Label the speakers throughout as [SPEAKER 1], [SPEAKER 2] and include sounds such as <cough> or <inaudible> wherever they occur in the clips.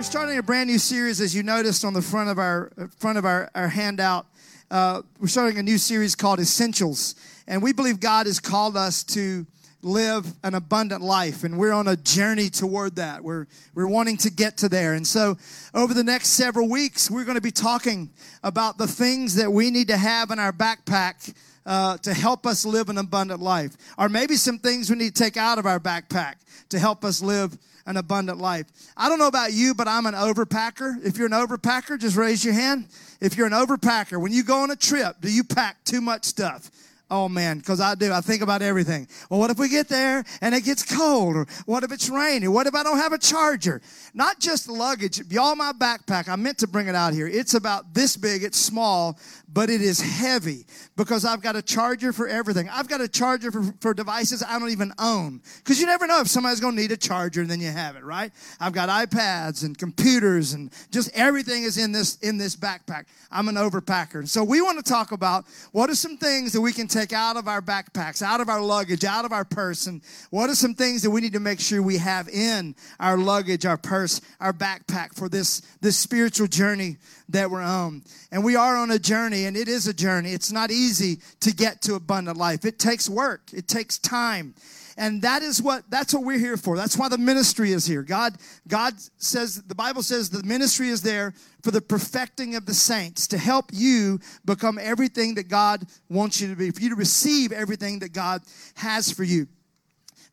[SPEAKER 1] We're starting a brand new series, as you noticed on the front of our front of our, our handout. Uh, we're starting a new series called Essentials, and we believe God has called us to live an abundant life, and we're on a journey toward that. We're we're wanting to get to there, and so over the next several weeks, we're going to be talking about the things that we need to have in our backpack. Uh, to help us live an abundant life, or maybe some things we need to take out of our backpack to help us live an abundant life. I don't know about you, but I'm an overpacker. If you're an overpacker, just raise your hand. If you're an overpacker, when you go on a trip, do you pack too much stuff? Oh man, because I do. I think about everything. Well, what if we get there and it gets cold? Or what if it's rainy? What if I don't have a charger? Not just luggage. Y'all, my backpack, I meant to bring it out here. It's about this big. It's small, but it is heavy because I've got a charger for everything. I've got a charger for, for devices I don't even own. Because you never know if somebody's going to need a charger and then you have it, right? I've got iPads and computers and just everything is in this, in this backpack. I'm an overpacker. So we want to talk about what are some things that we can take take out of our backpacks, out of our luggage, out of our purse? And what are some things that we need to make sure we have in our luggage, our purse, our backpack for this, this spiritual journey that we're on? And we are on a journey, and it is a journey. It's not easy to get to abundant life. It takes work, it takes time. And that is what that's what we're here for. That's why the ministry is here. God god says the bible says the ministry is there for the perfecting of the saints to help you become everything that god wants you to be for you to receive everything that god has for you.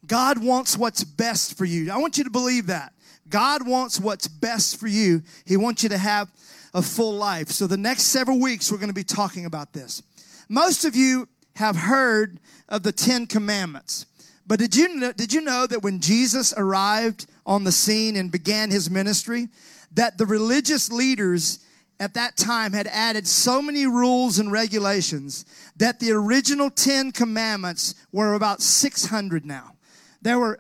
[SPEAKER 1] God wants what's best for you. I want you to believe that. God wants what's best for you. He wants you to have a full life so the next several weeks we're going to be talking about this most of you have heard of the ten commandments but did you know, did you know that when Jesus arrived on the scene and began his ministry, that the religious leaders at that time had added so many rules and regulations that the original 10 commandments were about 600 now. There were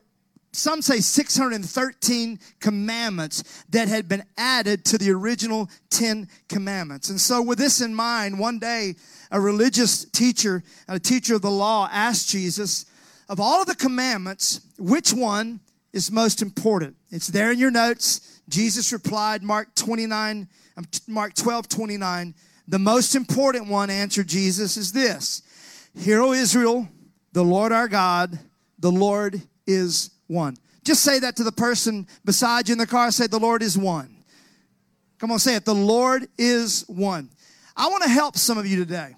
[SPEAKER 1] some say 613 commandments that had been added to the original 10 commandments. And so, with this in mind, one day a religious teacher, a teacher of the law, asked Jesus, of all of the commandments, which one is most important? It's there in your notes. Jesus replied, Mark 29, um, Mark 12, 29. The most important one, answered Jesus, is this Hear, O Israel, the Lord our God, the Lord is one. Just say that to the person beside you in the car. Say, The Lord is one. Come on, say it. The Lord is one. I want to help some of you today.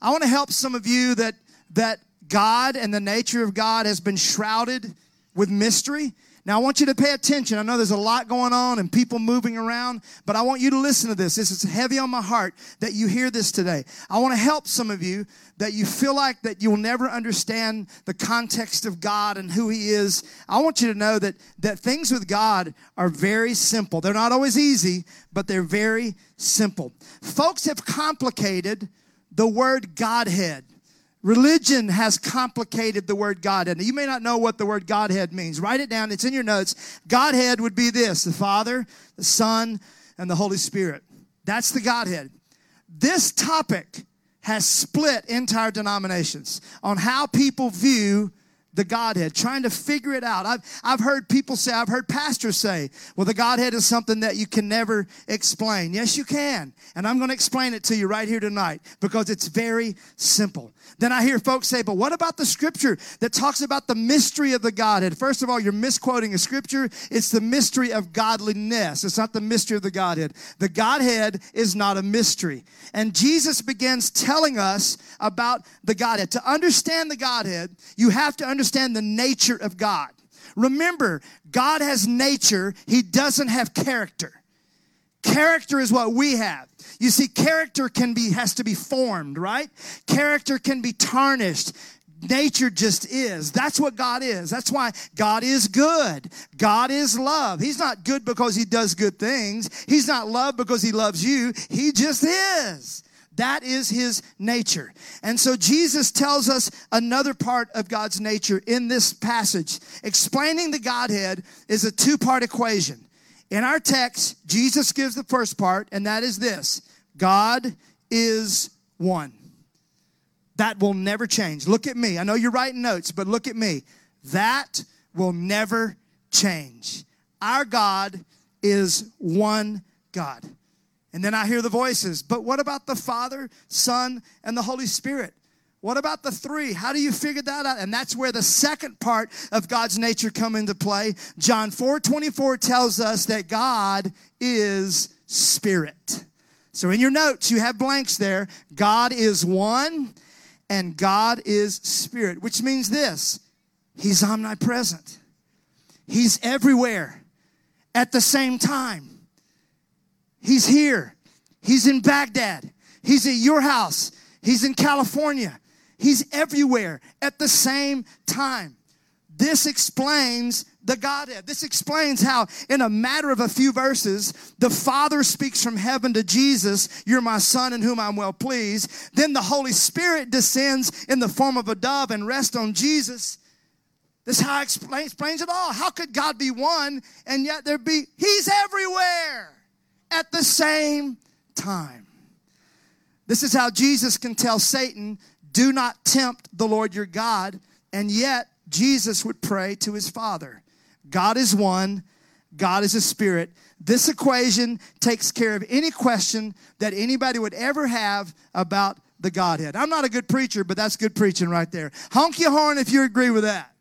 [SPEAKER 1] I want to help some of you that that God and the nature of God has been shrouded with mystery. Now, I want you to pay attention. I know there's a lot going on and people moving around, but I want you to listen to this. This is heavy on my heart that you hear this today. I want to help some of you that you feel like that you'll never understand the context of God and who He is. I want you to know that, that things with God are very simple. They're not always easy, but they're very simple. Folks have complicated the word Godhead. Religion has complicated the word Godhead. Now, you may not know what the word Godhead means. Write it down. It's in your notes. Godhead would be this the Father, the Son, and the Holy Spirit. That's the Godhead. This topic has split entire denominations on how people view the Godhead, trying to figure it out. I've, I've heard people say, I've heard pastors say, well, the Godhead is something that you can never explain. Yes, you can. And I'm going to explain it to you right here tonight because it's very simple. Then I hear folks say, but what about the scripture that talks about the mystery of the Godhead? First of all, you're misquoting a scripture. It's the mystery of godliness. It's not the mystery of the Godhead. The Godhead is not a mystery. And Jesus begins telling us about the Godhead. To understand the Godhead, you have to understand understand the nature of God. Remember, God has nature, He doesn't have character. Character is what we have. You see, character can be, has to be formed, right? Character can be tarnished. Nature just is. That's what God is. That's why God is good. God is love. He's not good because He does good things. He's not love because He loves you. He just is. That is his nature. And so Jesus tells us another part of God's nature in this passage. Explaining the Godhead is a two part equation. In our text, Jesus gives the first part, and that is this God is one. That will never change. Look at me. I know you're writing notes, but look at me. That will never change. Our God is one God. And then I hear the voices, but what about the Father, Son, and the Holy Spirit? What about the three? How do you figure that out? And that's where the second part of God's nature come into play. John 4 24 tells us that God is spirit. So in your notes, you have blanks there. God is one and God is spirit, which means this He's omnipresent, He's everywhere at the same time. He's here, He's in Baghdad, He's at your house, He's in California. He's everywhere at the same time. This explains the Godhead. This explains how, in a matter of a few verses, the Father speaks from heaven to Jesus, You're my Son in whom I'm well pleased. Then the Holy Spirit descends in the form of a dove and rests on Jesus. This how explains, explains it all. How could God be one and yet there be, He's everywhere at the same time? This is how Jesus can tell Satan, do not tempt the Lord your God. And yet, Jesus would pray to his Father. God is one, God is a spirit. This equation takes care of any question that anybody would ever have about the Godhead. I'm not a good preacher, but that's good preaching right there. Honk your horn if you agree with that.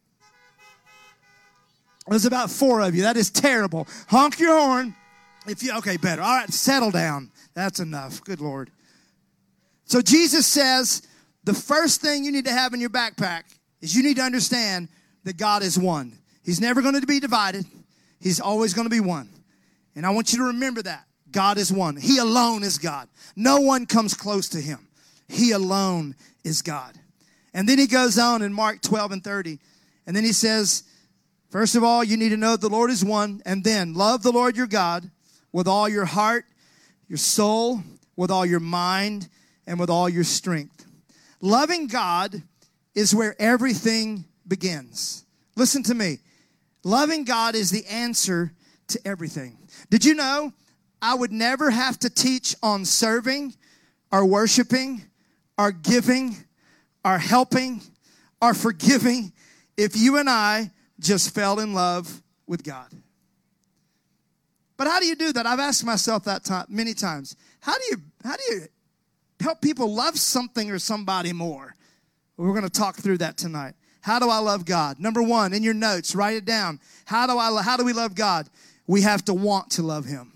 [SPEAKER 1] There's about four of you. That is terrible. Honk your horn if you, okay, better. All right, settle down. That's enough. Good Lord. So Jesus says, the first thing you need to have in your backpack is you need to understand that God is one. He's never going to be divided. He's always going to be one. And I want you to remember that. God is one. He alone is God. No one comes close to him. He alone is God. And then he goes on in Mark 12 and 30. And then he says, First of all, you need to know the Lord is one. And then love the Lord your God with all your heart, your soul, with all your mind, and with all your strength. Loving God is where everything begins. Listen to me. Loving God is the answer to everything. Did you know I would never have to teach on serving or worshiping or giving or helping or forgiving if you and I just fell in love with God? But how do you do that? I've asked myself that time many times. How do you how do you help people love something or somebody more. We're going to talk through that tonight. How do I love God? Number one, in your notes, write it down. How do I? How do we love God? We have to want to love Him.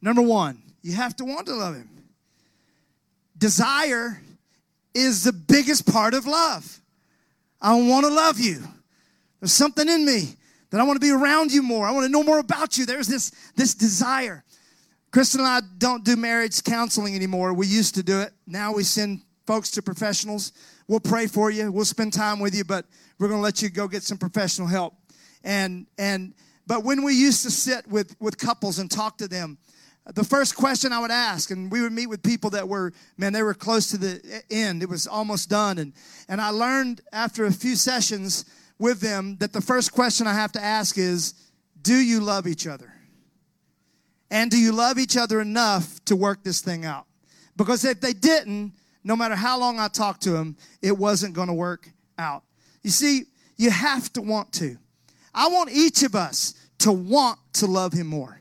[SPEAKER 1] Number one, you have to want to love Him. Desire is the biggest part of love. I want to love you. There's something in me that I want to be around you more. I want to know more about you. There's this this desire. Kristen and I don't do marriage counseling anymore. We used to do it. Now we send folks to professionals. We'll pray for you. We'll spend time with you, but we're going to let you go get some professional help. And and but when we used to sit with with couples and talk to them, the first question I would ask, and we would meet with people that were, man, they were close to the end. It was almost done. And, and I learned after a few sessions with them that the first question I have to ask is, do you love each other? And do you love each other enough to work this thing out? Because if they didn't, no matter how long I talked to them, it wasn't going to work out. You see, you have to want to. I want each of us to want to love him more.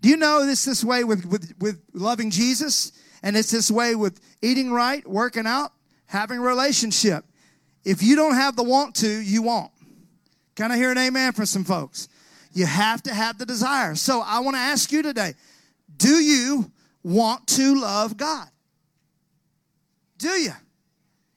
[SPEAKER 1] Do you know this this way with, with, with loving Jesus? And it's this way with eating right, working out, having a relationship. If you don't have the want to, you won't. Can I hear an amen from some folks? You have to have the desire. So I want to ask you today do you want to love God? Do you?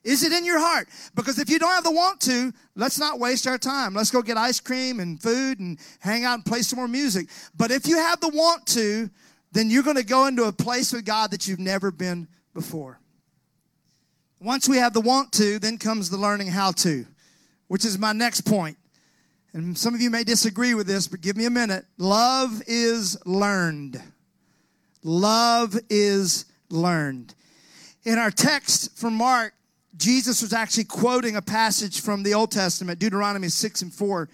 [SPEAKER 1] Is it in your heart? Because if you don't have the want to, let's not waste our time. Let's go get ice cream and food and hang out and play some more music. But if you have the want to, then you're going to go into a place with God that you've never been before. Once we have the want to, then comes the learning how to, which is my next point and some of you may disagree with this, but give me a minute. Love is learned. Love is learned. In our text from Mark, Jesus was actually quoting a passage from the Old Testament, Deuteronomy 6 and 4.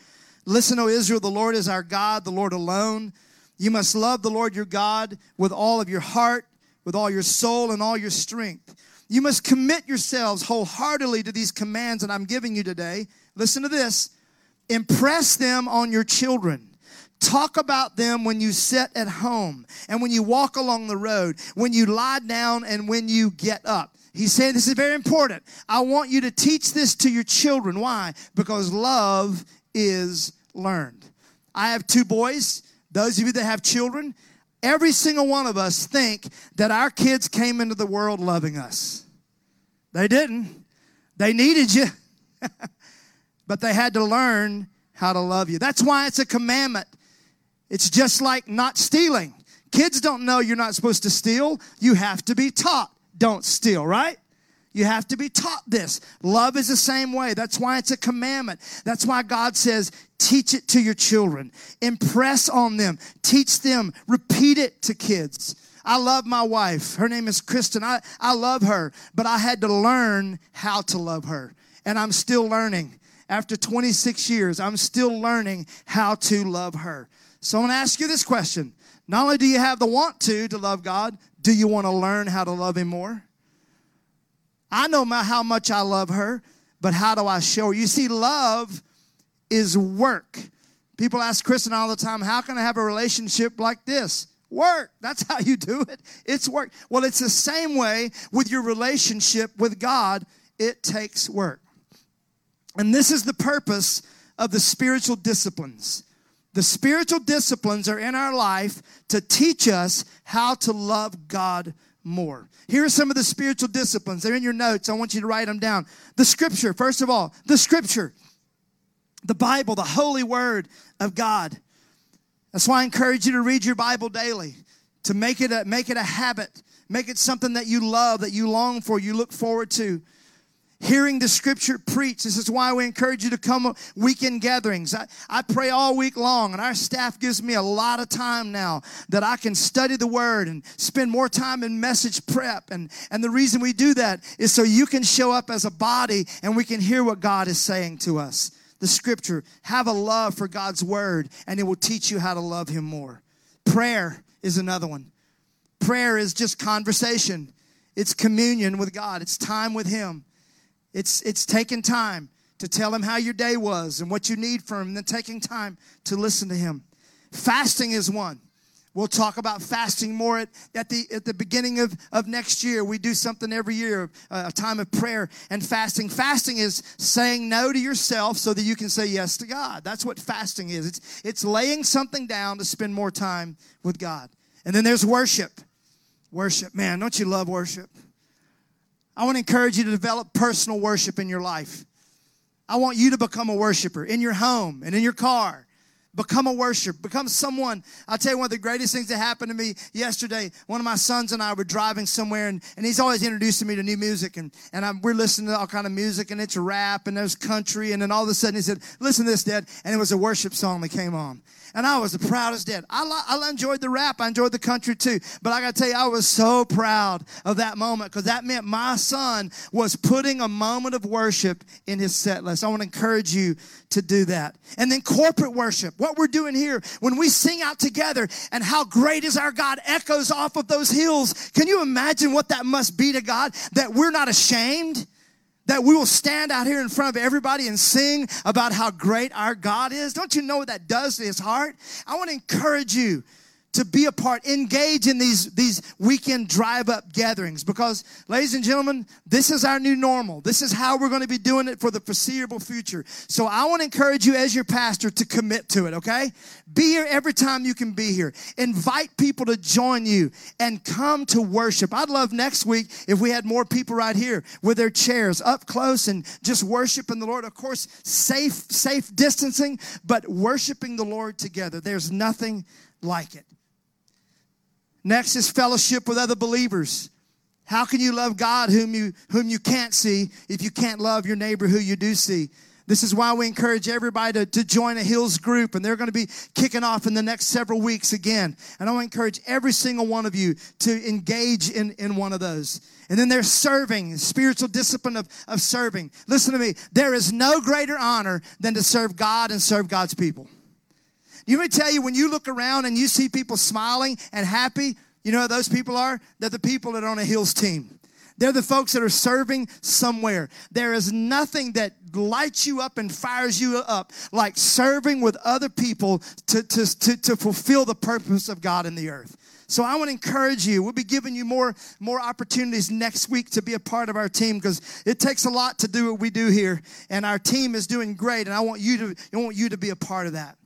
[SPEAKER 1] Listen, O Israel, the Lord is our God, the Lord alone. You must love the Lord your God with all of your heart, with all your soul, and all your strength. You must commit yourselves wholeheartedly to these commands that I'm giving you today. Listen to this Impress them on your children. Talk about them when you sit at home and when you walk along the road, when you lie down and when you get up. He's saying this is very important. I want you to teach this to your children. Why? Because love is learned. I have two boys. Those of you that have children, every single one of us think that our kids came into the world loving us. They didn't. They needed you, <laughs> but they had to learn how to love you. That's why it's a commandment. It's just like not stealing. Kids don't know you're not supposed to steal. You have to be taught don't steal, right? You have to be taught this. Love is the same way. That's why it's a commandment. That's why God says, teach it to your children. Impress on them. Teach them. Repeat it to kids. I love my wife. Her name is Kristen. I, I love her, but I had to learn how to love her. And I'm still learning. After 26 years, I'm still learning how to love her. So I'm going to ask you this question. Not only do you have the want to to love God, do you want to learn how to love Him more? I know how much I love her, but how do I show her? You see, love is work. People ask Kristen all the time, how can I have a relationship like this? Work. That's how you do it. It's work. Well, it's the same way with your relationship with God. It takes work. And this is the purpose of the spiritual disciplines. The spiritual disciplines are in our life to teach us how to love God more. Here are some of the spiritual disciplines. They're in your notes. I want you to write them down. The scripture, first of all, the scripture, the Bible, the holy word of God. That's why I encourage you to read your Bible daily, to make it a, make it a habit, make it something that you love, that you long for, you look forward to hearing the scripture preached. This is why we encourage you to come weekend gatherings. I, I pray all week long, and our staff gives me a lot of time now that I can study the word and spend more time in message prep. And, and the reason we do that is so you can show up as a body and we can hear what God is saying to us. The scripture, have a love for God's word, and it will teach you how to love Him more. Prayer is another one. Prayer is just conversation. It's communion with God. It's time with Him. It's, it's taking time to tell him how your day was and what you need from him, and then taking time to listen to him. Fasting is one. We'll talk about fasting more at, at, the, at the beginning of, of next year. We do something every year, a time of prayer and fasting. Fasting is saying no to yourself so that you can say yes to God. That's what fasting is. It's, it's laying something down to spend more time with God. And then there's worship. Worship. Man, don't you love worship? I want to encourage you to develop personal worship in your life. I want you to become a worshiper in your home and in your car. Become a worshiper. Become someone. I'll tell you one of the greatest things that happened to me yesterday. One of my sons and I were driving somewhere, and, and he's always introducing me to new music. And, and I'm, we're listening to all kind of music, and it's rap, and there's country. And then all of a sudden he said, Listen to this, Dad. And it was a worship song that came on and I was the proudest dad. I, I enjoyed the rap, I enjoyed the country too. But I got to tell you, I was so proud of that moment because that meant my son was putting a moment of worship in his set list. I want to encourage you to do that. And then corporate worship, what we're doing here when we sing out together and how great is our God echoes off of those hills. Can you imagine what that must be to God that we're not ashamed? that we will stand out here in front of everybody and sing about how great our God is. Don't you know what that does to his heart? I want to encourage you to be a part, engage in these, these weekend drive up gatherings because, ladies and gentlemen, this is our new normal. This is how we're going to be doing it for the foreseeable future. So I want to encourage you as your pastor to commit to it, okay? Be here every time you can be here. Invite people to join you and come to worship. I'd love next week if we had more people right here with their chairs up close and just worshiping the Lord. Of course, safe, safe distancing, but worshiping the Lord together. There's nothing like it. Next is fellowship with other believers. How can you love God whom you, whom you can't see if you can't love your neighbor who you do see? This is why we encourage everybody to, to join a Hills group, and they're going to be kicking off in the next several weeks again. And I want to encourage every single one of you to engage in, in one of those. And then there's serving, spiritual discipline of, of serving. Listen to me. There is no greater honor than to serve God and serve God's people. You may tell you when you look around and you see people smiling and happy, you know those people are? They're the people that are on a Hills team. They're the folks that are serving somewhere. There is nothing that lights you up and fires you up like serving with other people to, to, to, to fulfill the purpose of God in the earth. So I want to encourage you. We'll be giving you more, more opportunities next week to be a part of our team because it takes a lot to do what we do here. And our team is doing great. And I want you to, I want you to be a part of that.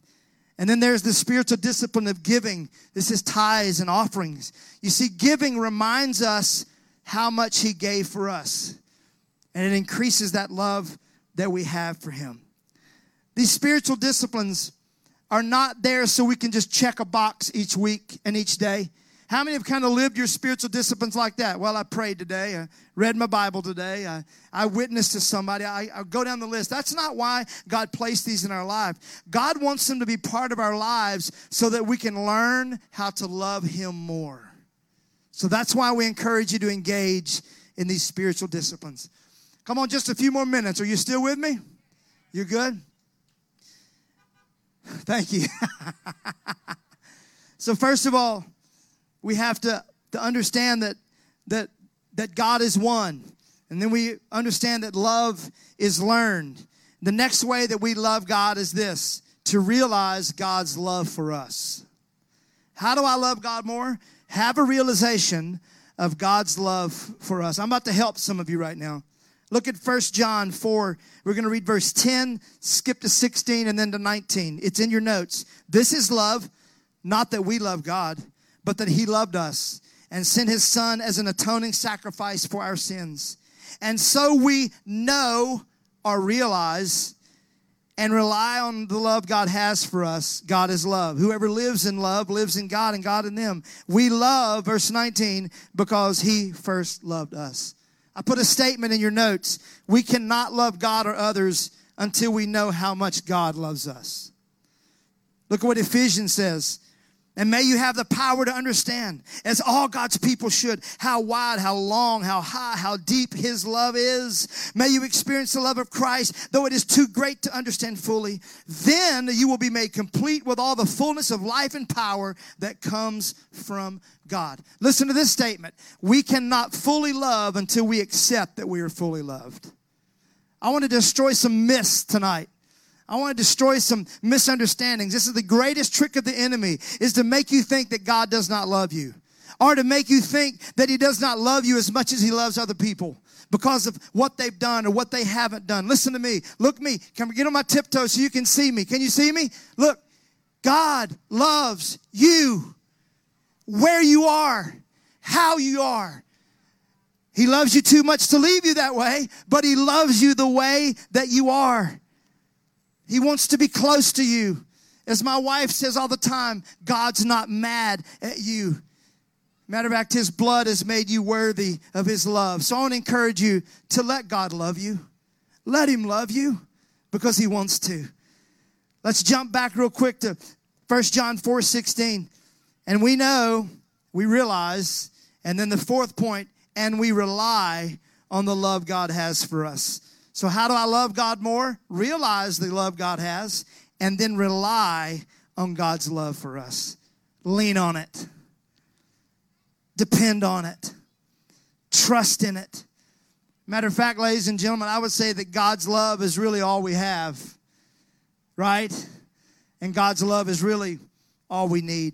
[SPEAKER 1] And then there's the spiritual discipline of giving. This is tithes and offerings. You see, giving reminds us how much He gave for us, and it increases that love that we have for Him. These spiritual disciplines are not there so we can just check a box each week and each day. How many have kind of lived your spiritual disciplines like that? Well, I prayed today. I read my Bible today. I, I witnessed to somebody. I, I go down the list. That's not why God placed these in our life. God wants them to be part of our lives so that we can learn how to love Him more. So that's why we encourage you to engage in these spiritual disciplines. Come on, just a few more minutes. Are you still with me? You good? Thank you. <laughs> so, first of all, we have to, to understand that, that, that God is one. And then we understand that love is learned. The next way that we love God is this to realize God's love for us. How do I love God more? Have a realization of God's love for us. I'm about to help some of you right now. Look at 1 John 4. We're going to read verse 10, skip to 16, and then to 19. It's in your notes. This is love, not that we love God, but that He loved us and sent His Son as an atoning sacrifice for our sins. And so we know or realize and rely on the love God has for us. God is love. Whoever lives in love lives in God and God in them. We love, verse 19, because He first loved us. I put a statement in your notes. We cannot love God or others until we know how much God loves us. Look at what Ephesians says. And may you have the power to understand, as all God's people should, how wide, how long, how high, how deep His love is. May you experience the love of Christ, though it is too great to understand fully. Then you will be made complete with all the fullness of life and power that comes from God. Listen to this statement. We cannot fully love until we accept that we are fully loved. I want to destroy some myths tonight. I want to destroy some misunderstandings. This is the greatest trick of the enemy is to make you think that God does not love you or to make you think that he does not love you as much as he loves other people because of what they've done or what they haven't done. Listen to me. Look me. Can we get on my tiptoes so you can see me? Can you see me? Look, God loves you where you are, how you are. He loves you too much to leave you that way, but he loves you the way that you are. He wants to be close to you. As my wife says all the time, God's not mad at you. Matter of fact, His blood has made you worthy of His love. So I want to encourage you to let God love you. Let Him love you because He wants to. Let's jump back real quick to 1 John 4 16. And we know, we realize, and then the fourth point, and we rely on the love God has for us. So, how do I love God more? Realize the love God has, and then rely on God's love for us. Lean on it, depend on it, trust in it. Matter of fact, ladies and gentlemen, I would say that God's love is really all we have, right? And God's love is really all we need.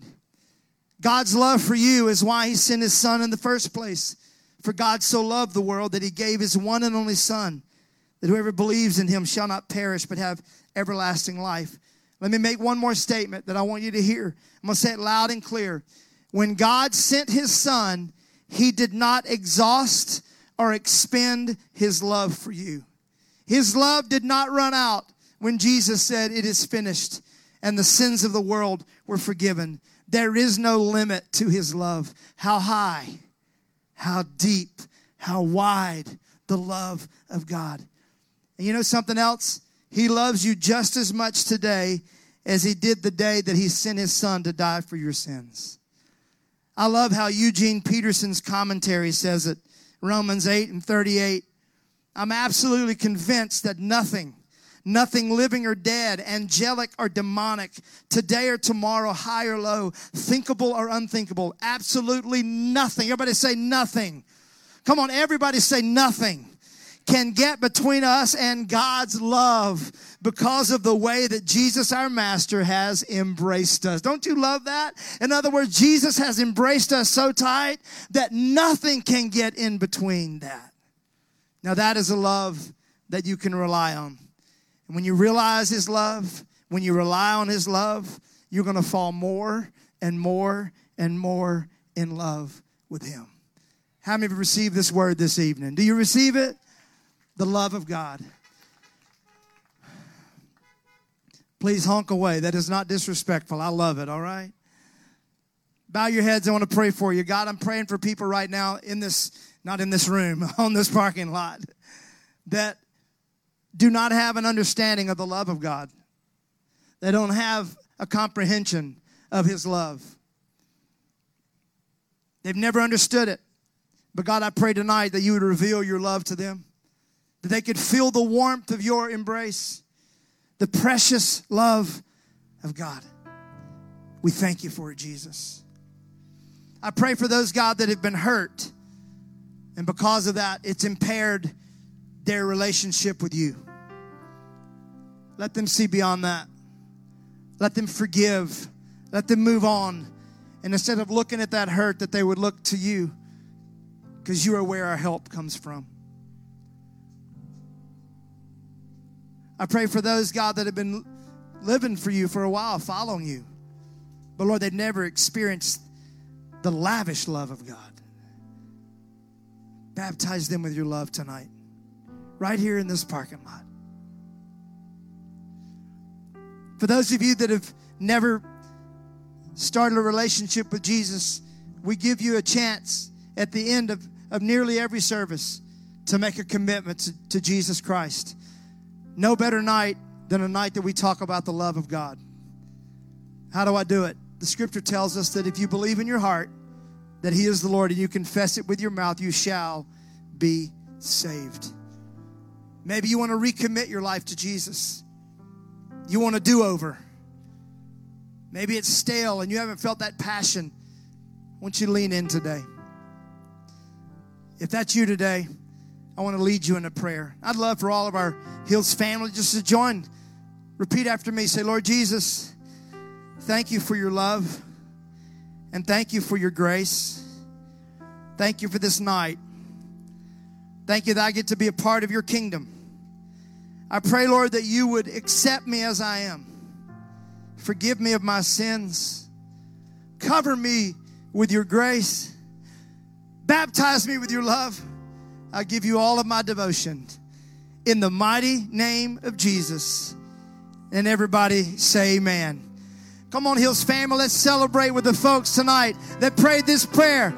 [SPEAKER 1] God's love for you is why He sent His Son in the first place. For God so loved the world that He gave His one and only Son that whoever believes in him shall not perish but have everlasting life. Let me make one more statement that I want you to hear. I'm going to say it loud and clear. When God sent his son, he did not exhaust or expend his love for you. His love did not run out when Jesus said, It is finished, and the sins of the world were forgiven. There is no limit to his love. How high, how deep, how wide the love of God. And you know something else? He loves you just as much today as he did the day that he sent his son to die for your sins. I love how Eugene Peterson's commentary says it, Romans 8 and 38. I'm absolutely convinced that nothing, nothing living or dead, angelic or demonic, today or tomorrow, high or low, thinkable or unthinkable, absolutely nothing. Everybody say nothing Come on, everybody say nothing can get between us and God's love because of the way that Jesus, our Master, has embraced us. Don't you love that? In other words, Jesus has embraced us so tight that nothing can get in between that. Now, that is a love that you can rely on. And when you realize His love, when you rely on His love, you're going to fall more and more and more in love with Him. How many of you received this word this evening? Do you receive it? The love of God. Please honk away. That is not disrespectful. I love it, all right? Bow your heads. I want to pray for you. God, I'm praying for people right now in this, not in this room, <laughs> on this parking lot, that do not have an understanding of the love of God. They don't have a comprehension of His love. They've never understood it. But God, I pray tonight that you would reveal your love to them that they could feel the warmth of your embrace, the precious love of God. We thank you for it, Jesus. I pray for those, God, that have been hurt, and because of that, it's impaired their relationship with you. Let them see beyond that. Let them forgive. Let them move on. And instead of looking at that hurt, that they would look to you because you are where our help comes from. I pray for those, God, that have been living for you for a while, following you. But Lord, they've never experienced the lavish love of God. Baptize them with your love tonight, right here in this parking lot. For those of you that have never started a relationship with Jesus, we give you a chance at the end of, of nearly every service to make a commitment to, to Jesus Christ. No better night than a night that we talk about the love of God. How do I do it? The scripture tells us that if you believe in your heart that He is the Lord and you confess it with your mouth, you shall be saved. Maybe you want to recommit your life to Jesus. You want a do over. Maybe it's stale and you haven't felt that passion. I want you to lean in today. If that's you today, I want to lead you in a prayer. I'd love for all of our Hills family just to join. Repeat after me. Say, Lord Jesus, thank you for your love and thank you for your grace. Thank you for this night. Thank you that I get to be a part of your kingdom. I pray, Lord, that you would accept me as I am. Forgive me of my sins. Cover me with your grace. Baptize me with your love. I give you all of my devotion in the mighty name of Jesus. And everybody say amen. Come on, Hills family, let's celebrate with the folks tonight that prayed this prayer.